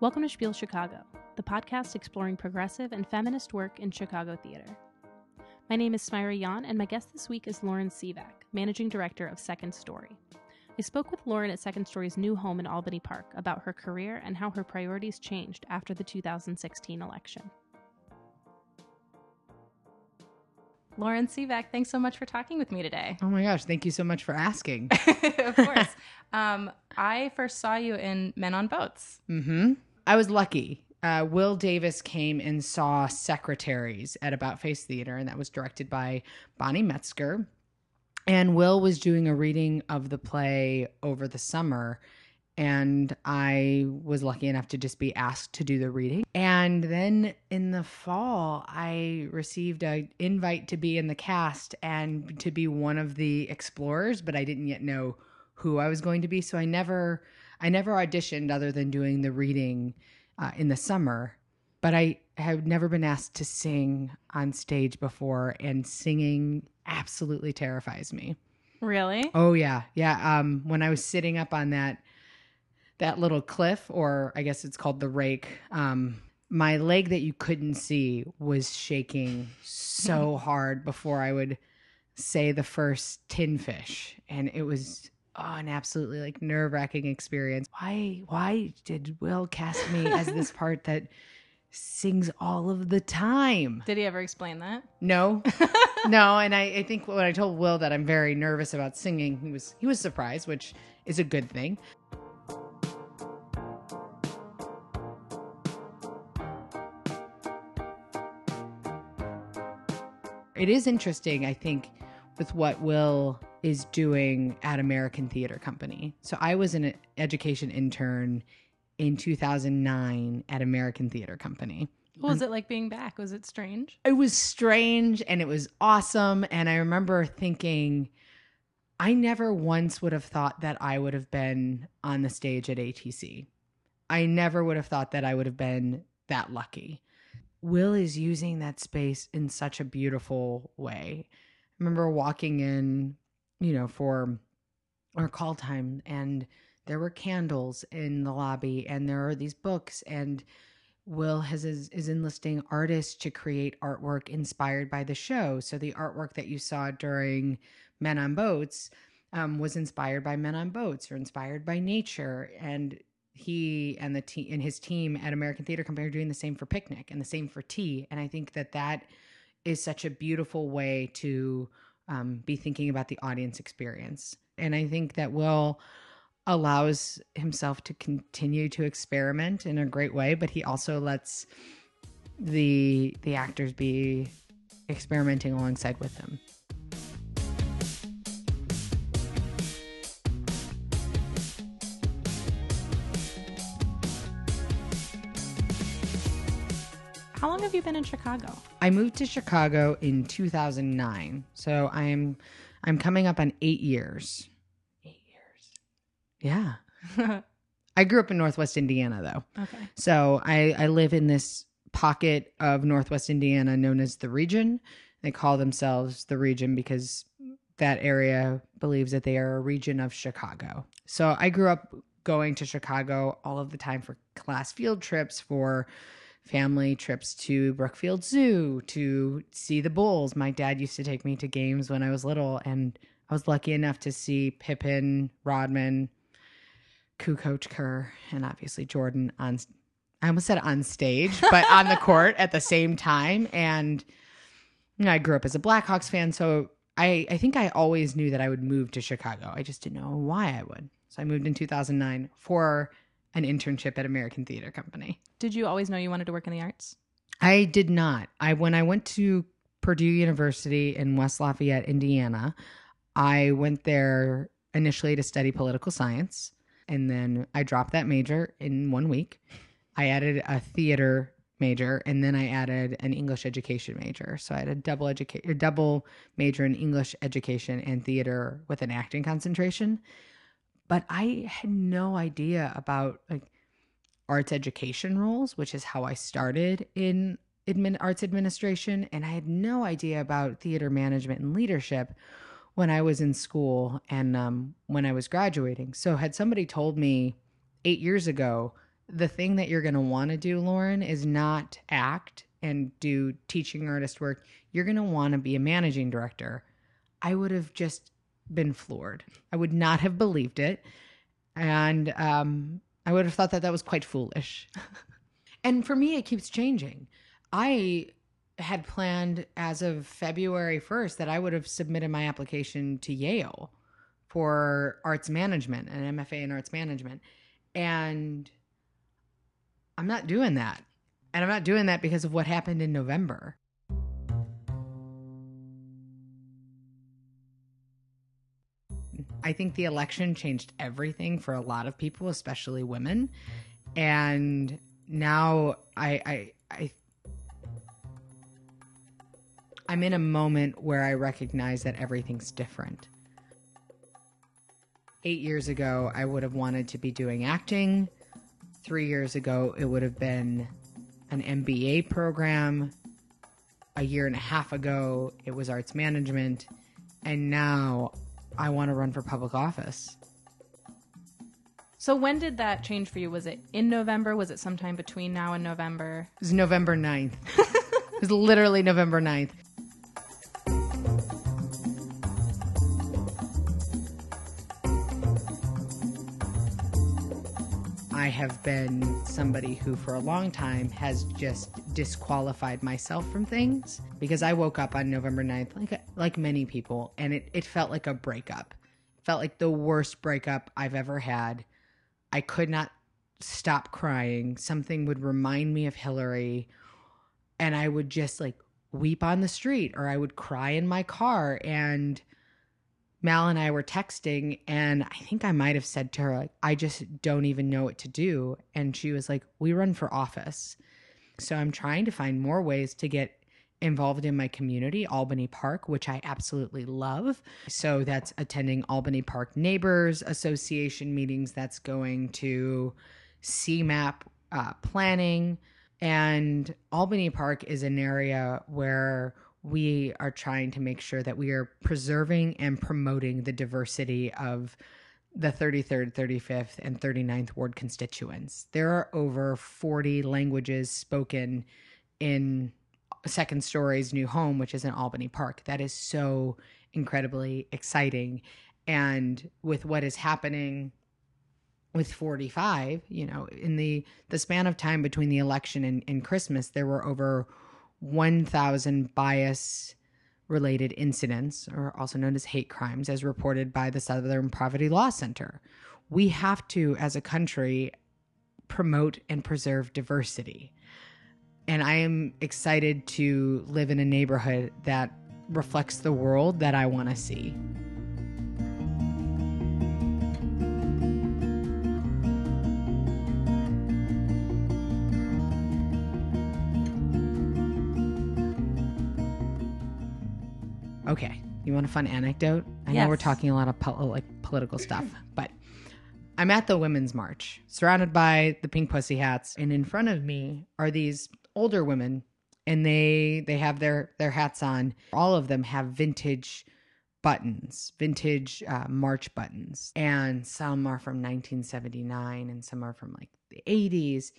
Welcome to Spiel Chicago, the podcast exploring progressive and feminist work in Chicago theater. My name is Smira Yan, and my guest this week is Lauren Sivak, Managing Director of Second Story. I spoke with Lauren at Second Story's new home in Albany Park about her career and how her priorities changed after the 2016 election. Lauren Sivak, thanks so much for talking with me today. Oh my gosh, thank you so much for asking. of course. Um, I first saw you in Men on Boats. hmm I was lucky. Uh, Will Davis came and saw Secretaries at About Face Theater, and that was directed by Bonnie Metzgar. And Will was doing a reading of the play over the summer, and I was lucky enough to just be asked to do the reading. And then in the fall, I received an invite to be in the cast and to be one of the explorers, but I didn't yet know who I was going to be, so I never I never auditioned other than doing the reading uh, in the summer. But I have never been asked to sing on stage before, and singing absolutely terrifies me. Really? Oh yeah, yeah. Um, when I was sitting up on that that little cliff, or I guess it's called the rake, um, my leg that you couldn't see was shaking so hard before I would say the first tin fish, and it was oh, an absolutely like nerve wracking experience. Why why did Will cast me as this part that sings all of the time? Did he ever explain that? No. no, and I, I think when I told Will that I'm very nervous about singing, he was he was surprised, which is a good thing. It is interesting, I think, with what Will is doing at American Theatre Company. So I was an education intern in 2009 at American Theatre Company. What was it like being back? Was it strange? It was strange and it was awesome. And I remember thinking, I never once would have thought that I would have been on the stage at ATC. I never would have thought that I would have been that lucky. Will is using that space in such a beautiful way. Remember walking in, you know, for our call time and there were candles in the lobby and there are these books and Will has is, is enlisting artists to create artwork inspired by the show. So the artwork that you saw during Men on Boats um, was inspired by Men on Boats or inspired by nature. And he and the team and his team at American Theatre Company are doing the same for Picnic and the same for Tea. And I think that that is such a beautiful way to um, be thinking about the audience experience. And I think that Will allows himself to continue to experiment in a great way, but he also lets the the actors be experimenting alongside with him. You been in Chicago? I moved to Chicago in 2009. So I'm I'm coming up on 8 years. 8 years. Yeah. I grew up in Northwest Indiana though. Okay. So I, I live in this pocket of Northwest Indiana known as the region. They call themselves the region because that area believes that they are a region of Chicago. So I grew up going to Chicago all of the time for class field trips, for family trips to Brookfield Zoo to see the Bulls. My dad used to take me to games when I was little, and I was lucky enough to see Pippen, Rodman, Kukoc Kerr, and obviously Jordan on. I almost said on stage, but on the court at the same time. And you know, I grew up as a Blackhawks fan, so I I think I always knew that I would move to Chicago. I just didn't know why I would. So I moved in 2009 for an internship at American Theatre Company. Did you always know you wanted to work in the arts? I did not. I when I went to Purdue University in West Lafayette, Indiana, I went there initially to study political science, and then I dropped that major in one week. I added a theater major, and then I added an English education major. So I had a double educate, double major in English education and theater with an acting concentration. But I had no idea about like arts education roles, which is how I started in admin, arts administration. And I had no idea about theater management and leadership when I was in school and um, when I was graduating. So, had somebody told me eight years ago the thing that you're going to want to do, Lauren, is not act and do teaching artist work. You're going to want to be a managing director. I would have just been floored. I would not have believed it. And um, I would have thought that that was quite foolish. and for me, it keeps changing. I had planned as of February 1st that I would have submitted my application to Yale for arts management, an MFA in arts management. And I'm not doing that. And I'm not doing that because of what happened in November. I think the election changed everything for a lot of people, especially women. And now I I I I'm in a moment where I recognize that everything's different. 8 years ago, I would have wanted to be doing acting. 3 years ago, it would have been an MBA program. A year and a half ago, it was arts management. And now I want to run for public office. So when did that change for you? Was it in November? Was it sometime between now and November? It was November 9th. it was literally November 9th. Have been somebody who, for a long time, has just disqualified myself from things because I woke up on November 9th, like like many people, and it, it felt like a breakup. It felt like the worst breakup I've ever had. I could not stop crying. Something would remind me of Hillary, and I would just like weep on the street, or I would cry in my car, and Mal and I were texting, and I think I might have said to her, like, I just don't even know what to do. And she was like, We run for office. So I'm trying to find more ways to get involved in my community, Albany Park, which I absolutely love. So that's attending Albany Park Neighbors Association meetings, that's going to CMAP uh, planning. And Albany Park is an area where we are trying to make sure that we are preserving and promoting the diversity of the 33rd, 35th, and 39th ward constituents. There are over 40 languages spoken in Second Story's new home, which is in Albany Park. That is so incredibly exciting. And with what is happening with 45, you know, in the the span of time between the election and, and Christmas, there were over 1,000 bias related incidents, or also known as hate crimes, as reported by the Southern Poverty Law Center. We have to, as a country, promote and preserve diversity. And I am excited to live in a neighborhood that reflects the world that I want to see. Okay, you want a fun anecdote? I know we're talking a lot of like political stuff, but I'm at the Women's March, surrounded by the Pink Pussy hats, and in front of me are these older women, and they they have their their hats on. All of them have vintage buttons, vintage uh, March buttons, and some are from 1979, and some are from like the 80s,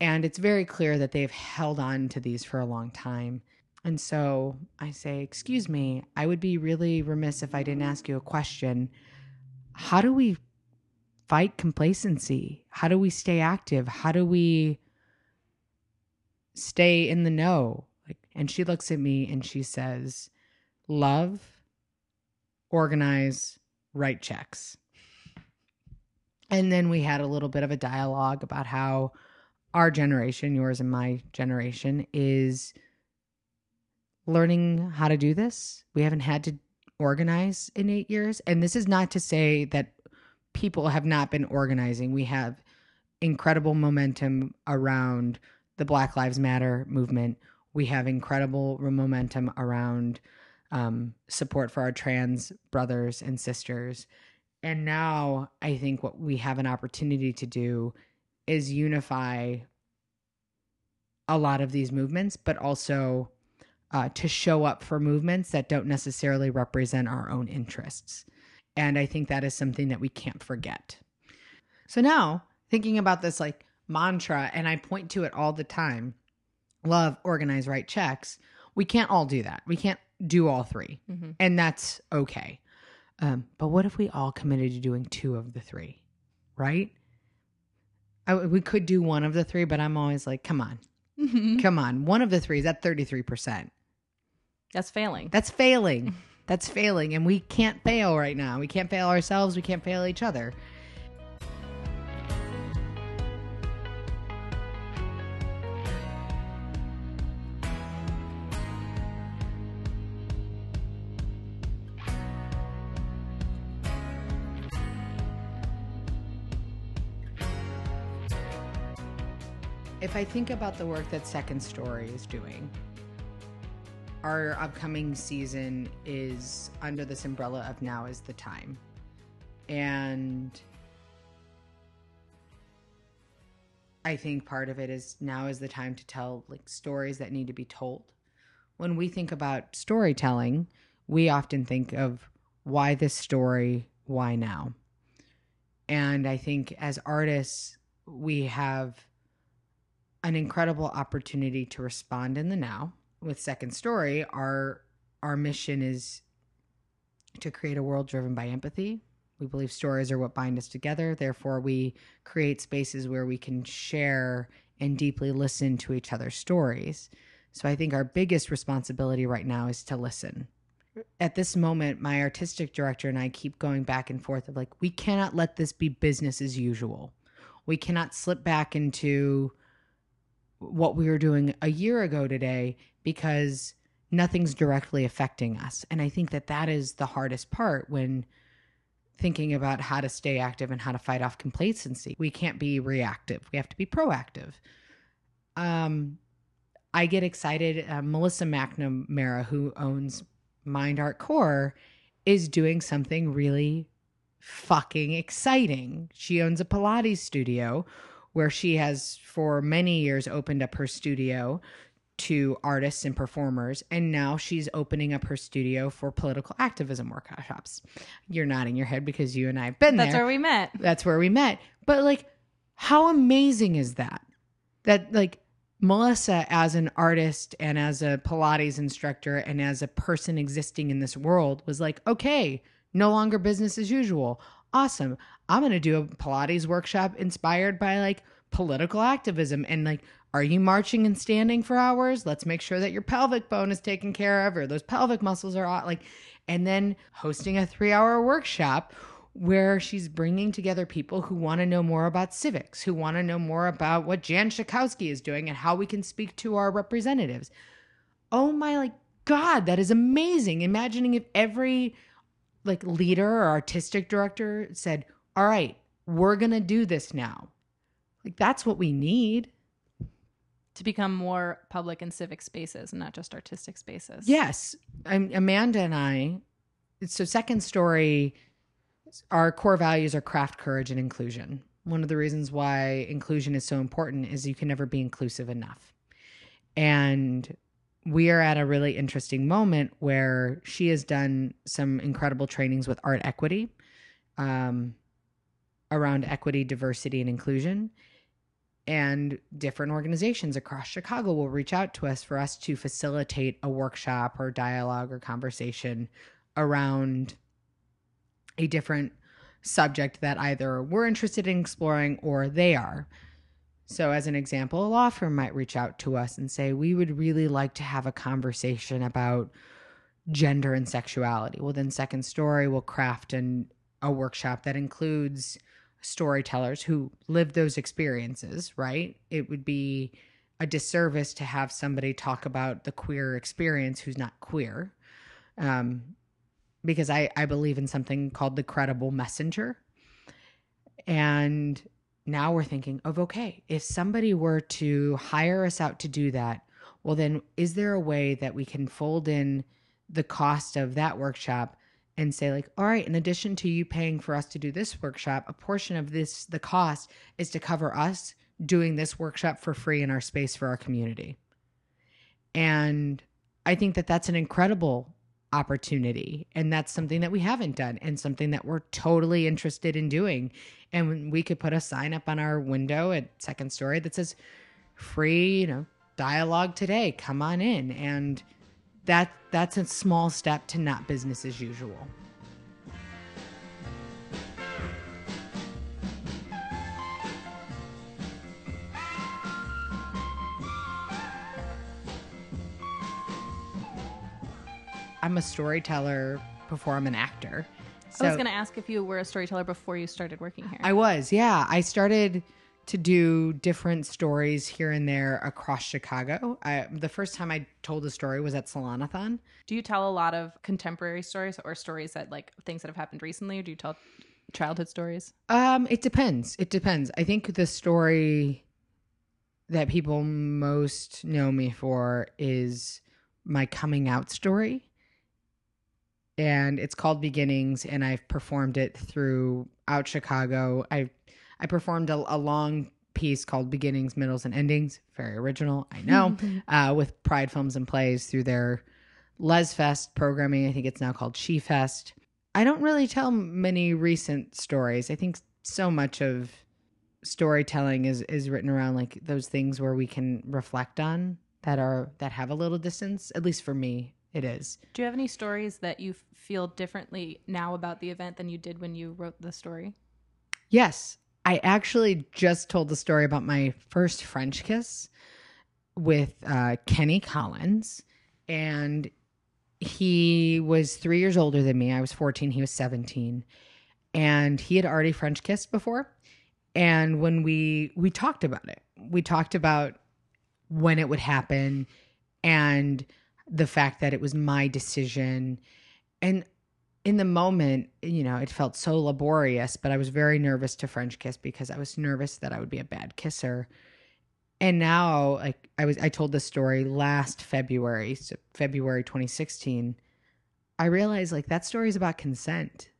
and it's very clear that they've held on to these for a long time. And so I say, Excuse me, I would be really remiss if I didn't ask you a question. How do we fight complacency? How do we stay active? How do we stay in the know? Like, and she looks at me and she says, Love, organize, write checks. And then we had a little bit of a dialogue about how our generation, yours and my generation, is learning how to do this. We haven't had to organize in eight years. And this is not to say that people have not been organizing. We have incredible momentum around the Black Lives Matter movement. We have incredible momentum around um, support for our trans brothers and sisters. And now I think what we have an opportunity to do is unify a lot of these movements, but also uh, to show up for movements that don't necessarily represent our own interests. And I think that is something that we can't forget. So now, thinking about this, like, mantra and I point to it all the time. Love, organize, write checks. We can't all do that. We can't do all 3 Mm-hmm. and that's okay. Um, but what if we all committed to doing two of the three, right? I, we could do one of the three, but I'm always like, come on, Mm-hmm. come on. One of the three is at 33%. That's failing. That's failing. That's failing. And we can't fail right now. We can't fail ourselves. We can't fail each other. If I think about the work that Second Story is doing, our upcoming season is under this umbrella of now is the time. And I think part of it is now is the time to tell like stories that need to be told. When we think about storytelling, we often think of why this story, why now? And I think as artists, we have an incredible opportunity to respond in the now with second story our our mission is to create a world driven by empathy. We believe stories are what bind us together. Therefore we create spaces where we can share and deeply listen to each other's stories. So i think our biggest responsibility right now is to listen. At this moment my artistic director and i keep going back and forth of like we cannot let this be business as usual. We cannot slip back into what we were doing a year ago today because nothing's directly affecting us. And I think that that is the hardest part when thinking about how to stay active and how to fight off complacency. We can't be reactive. We have to be proactive. Um I get excited uh, Melissa McNamara who owns Mind Art Core is doing something really fucking exciting. She owns a Pilates studio where she has for many years opened up her studio to artists and performers and now she's opening up her studio for political activism workshops. You're nodding your head because you and I have been That's there. where we met. That's where we met. But like how amazing is that? That like Melissa as an artist and as a Pilates instructor and as a person existing in this world was like, okay, no longer business as usual. Awesome. I'm going to do a Pilates workshop inspired by like political activism and like are you marching and standing for hours? Let's make sure that your pelvic bone is taken care of or those pelvic muscles are like and then hosting a 3-hour workshop where she's bringing together people who want to know more about civics, who want to know more about what Jan Schakowsky is doing and how we can speak to our representatives. Oh my like god, that is amazing. Imagining if every like leader or artistic director said, "All right, we're going to do this now." Like that's what we need. To become more public and civic spaces, and not just artistic spaces. Yes. I'm, Amanda and I, so second story, our core values are craft, courage, and inclusion. One of the reasons why inclusion is so important is you can never be inclusive enough. And we are at a really interesting moment where she has done some incredible trainings with art equity um, around equity, diversity, and inclusion and different organizations across Chicago will reach out to us for us to facilitate a workshop or dialogue or conversation around a different subject that either we're interested in exploring or they are. So, as an example, a law firm might reach out to us and say, We would really like to have a conversation about gender and sexuality. Well, then, Second Story will craft an, a workshop that includes storytellers who live those experiences, right? It would be a disservice to have somebody talk about the queer experience who's not queer. Um, because I, I believe in something called the credible messenger. And now we're thinking of okay, if somebody were to hire us out to do that, well, then is there a way that we can fold in the cost of that workshop and say like all right in addition to you paying for us to do this workshop a portion of this the cost is to cover us doing this workshop for free in our space for our community. And i think that that's an incredible opportunity. And that's something that we haven't done and something that we're totally interested in doing. And we could put a sign up on our window at Second Story that says free, you know, dialogue today. Come on in. And that that's a small step to not business as usual. I'm a storyteller before I'm an actor. I was going to ask if you were a storyteller before you started working here. I was, yeah. I started to do different stories here and there across Chicago. I, the first time I told a story was at Salonathon. Do you tell a lot of contemporary stories or stories that like things that have happened recently, or do you tell childhood stories? Um, it depends. It depends. I think the story that people most know me for is my coming out story and it's called Beginnings, and I've performed it throughout Chicago. I I performed a, a long piece called Beginnings, Middles, and Endings, very original, I know, uh, with Pride Films and Plays through their LesFest programming. I think it's now called She Fest. I don't really tell many recent stories. I think so much of storytelling is is written around like those things where we can reflect on that are that have a little distance. At least for me, it is. Do you have any stories that you feel differently now about the event than you did when you wrote the story? Yes. I actually just told the story about my first French kiss with uh, Kenny Collins. And he was three years older than me. I was 14, he was 17. And he had already French kissed before. And when we we talked about it, we talked about when it would happen and the fact that it was my decision. And in the moment, you know, it felt so laborious, but I was very nervous to French kiss because I was nervous that I would be a bad kisser. And now, like I was, I told this story last February, so February 2016. I realized like that story is about consent.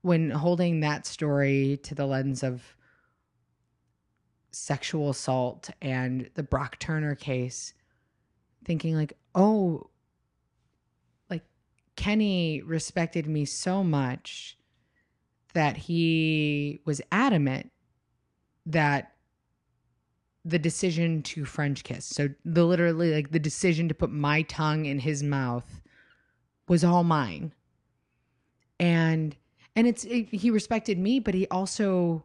When holding that story to the lens of sexual assault and the Brock Turner case, thinking like, oh, like Kenny respected me so much that he was adamant that the decision to French kiss, so the literally like the decision to put my tongue in his mouth was all mine. And and it's it, he respected me, but he also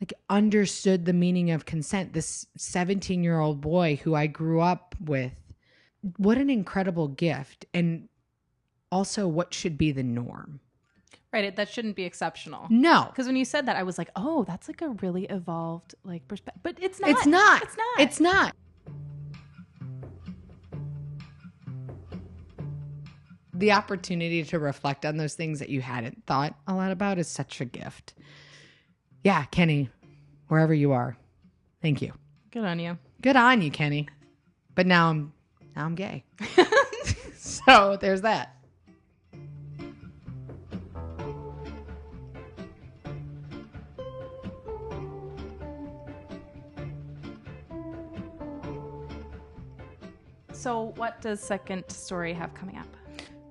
like understood the meaning of consent. This 17 year old boy who i grew up with what an incredible gift. And also what should be the norm? Right that shouldn't be exceptional. No. Because when you said that i was like oh that's like a really evolved like perspective but it's not. It's not. It's not. It's not. The opportunity to reflect on those things that you hadn't thought a lot about is such a gift yeah, Kenny, wherever you are, thank you. Good on you. Good on you, Kenny. But now I'm now I'm gay. so there's that. So, what does Second Story have coming up?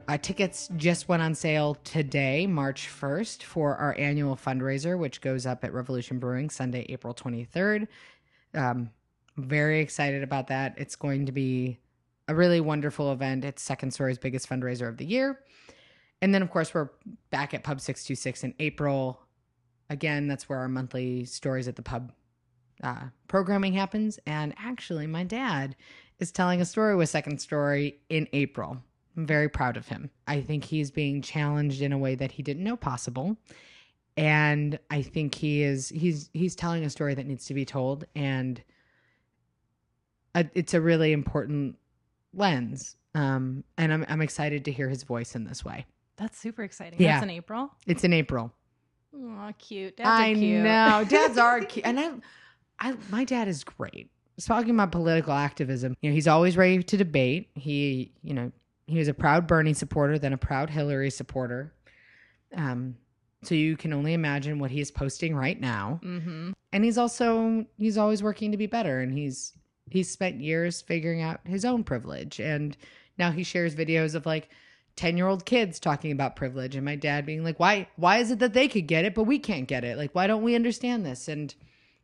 Uh, tickets just went on sale today, March 1st, for our annual fundraiser, which goes up at Revolution Brewing Sunday, April 23rd. Um, very excited about that. It's going to be a really wonderful event. It's Second Story's biggest fundraiser of the year. And then, of course, we're back at Pub 626 in April. Again, that's where our monthly Stories at the Pub uh, programming happens. And actually, my dad is telling a story with Second Story in April. I'm very proud of him. I think he's being challenged in a way that he didn't know possible. And I think he is he's he's telling a story that needs to be told and a, it's a really important lens. Um, and I'm I'm excited to hear his voice in this way. That's super exciting. Yeah. That's in April. It's in April. Oh, cute. Dads I cute. know. Dads are cute. And I I my dad is great. Talking about political activism, you know, he's always ready to debate. He, you know, he was a proud Bernie supporter, then a proud Hillary supporter. Um, so you can only imagine what he is posting right now. mm-hmm. And he's also he's always working to be better, and he's he's spent years figuring out his own privilege and Now he shares videos of like 10 year old kids talking about privilege and my dad being like, why, why is it that they could get it, but we can't get it? Like, why don't we understand this? And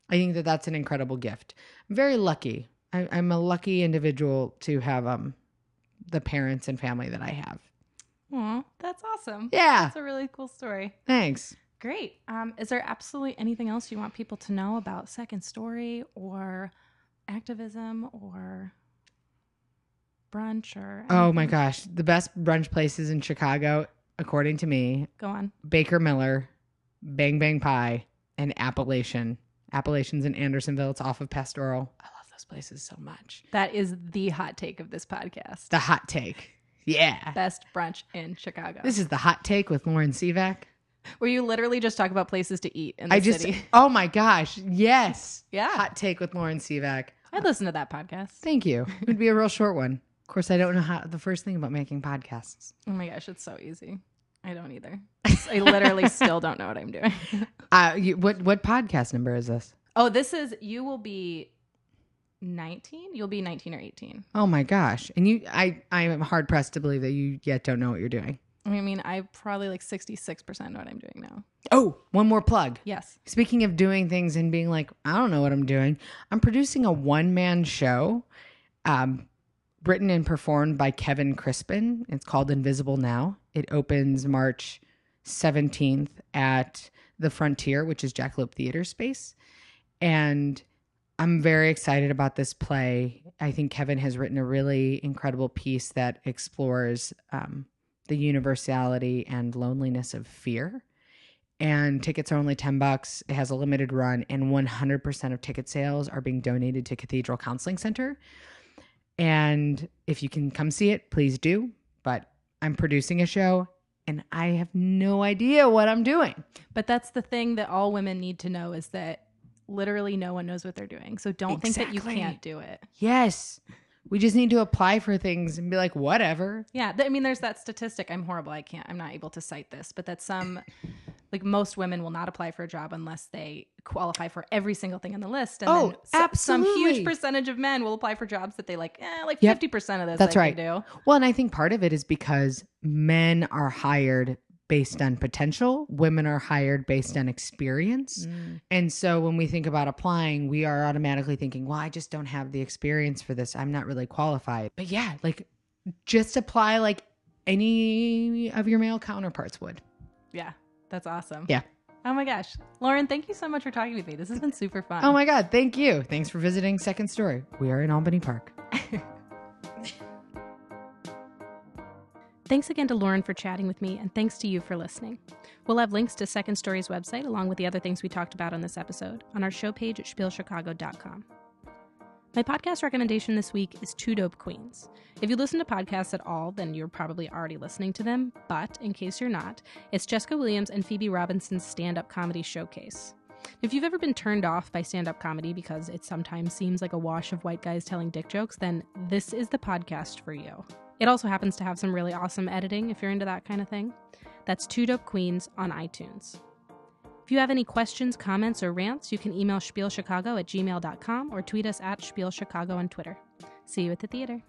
I think that that's an incredible gift. I'm very lucky. I, I'm a lucky individual to have um the parents and family that I have. Aw, that's awesome. Yeah. That's a really cool story. Thanks. Great. Um, is there absolutely anything else you want people to know about Second Story or activism or brunch or? Oh my gosh. The best brunch places in Chicago, according to me, Go on. Baker Miller, Bang Bang Pie, and Appalachian. Appalachian's in Andersonville. It's off of Pastoral. I places so much. That is the hot take of this podcast. The hot take. Yeah. Best brunch in Chicago. This is the hot take with Lauren Sivak. where you literally just talk about places to eat in the I just, city. oh my gosh. Yes. Yeah. Hot take with Lauren Sivak. I'd listen to that podcast. Thank you. It would be a real short one. Of course, I don't know how the first thing about making podcasts. Oh my gosh, it's so easy. I don't either. I literally still don't know what I'm doing. Uh, you, what what podcast number is this? Oh, this is you will be 19. You'll be 19 or 18. Oh my gosh! And you, I, I am hard pressed to believe that you yet don't know what you're doing. I mean, I probably like 66% know what I'm doing now. Oh, one more plug. Yes. Speaking of doing things and being like, I don't know what I'm doing. I'm producing a one man show, um, written and performed by Kevin Crispin. It's called Invisible Now. It opens March 17th at the Frontier, which is Jackalope Theater Space. And I'm very excited about this play. I think Kevin has written a really incredible piece that explores um, the universality and loneliness of fear and tickets are only 10 bucks. It has a limited run and 100% of ticket sales are being donated to Cathedral Counseling Center. And if you can come see it, please do. But I'm producing a show and I have no idea what I'm doing. But that's the thing that all women need to know is that literally no one knows what they're doing. So don't think that you can't do it. Yes. We just need to apply for things and be like, whatever. Yeah, th- I mean, there's that statistic. I'm horrible. I can't. I'm not able to cite this, but that some, like most women, will not apply for a job unless they qualify for every single thing on the list. And Oh, then so- some huge percentage of men will apply for jobs that they like. Eh, like Yep. fifty percent of this. That's right. Do. Well, and I think part of it is because men are hired based on potential, women are hired based on experience. Mm. And so when we think about applying, we are automatically thinking, well, I just don't have the experience for this. I'm not really qualified. But yeah, like just apply like any of your male counterparts would. Yeah, that's awesome. Yeah. Oh my gosh, Lauren, thank you so much for talking with me. This has been super fun. Oh my God. Thank you. Thanks for visiting Second Story. We are in Albany Park. Thanks again to Lauren for chatting with me, and thanks to you for listening. We'll have links to Second Story's website, along with the other things we talked about on this episode, on our show page at spielchicago.com. My podcast recommendation this week is Two Dope Queens. If you listen to podcasts at all, then you're probably already listening to them, but in case you're not, it's Jessica Williams and Phoebe Robinson's stand up comedy showcase. If you've ever been turned off by stand up comedy because it sometimes seems like a wash of white guys telling dick jokes, then this is the podcast for you. It also happens to have some really awesome editing if you're into that kind of thing. That's Two Dope Queens on iTunes. If you have any questions, comments, or rants, you can email spielchicago at gmail.com or tweet us at spielchicago on Twitter. See you at the theater.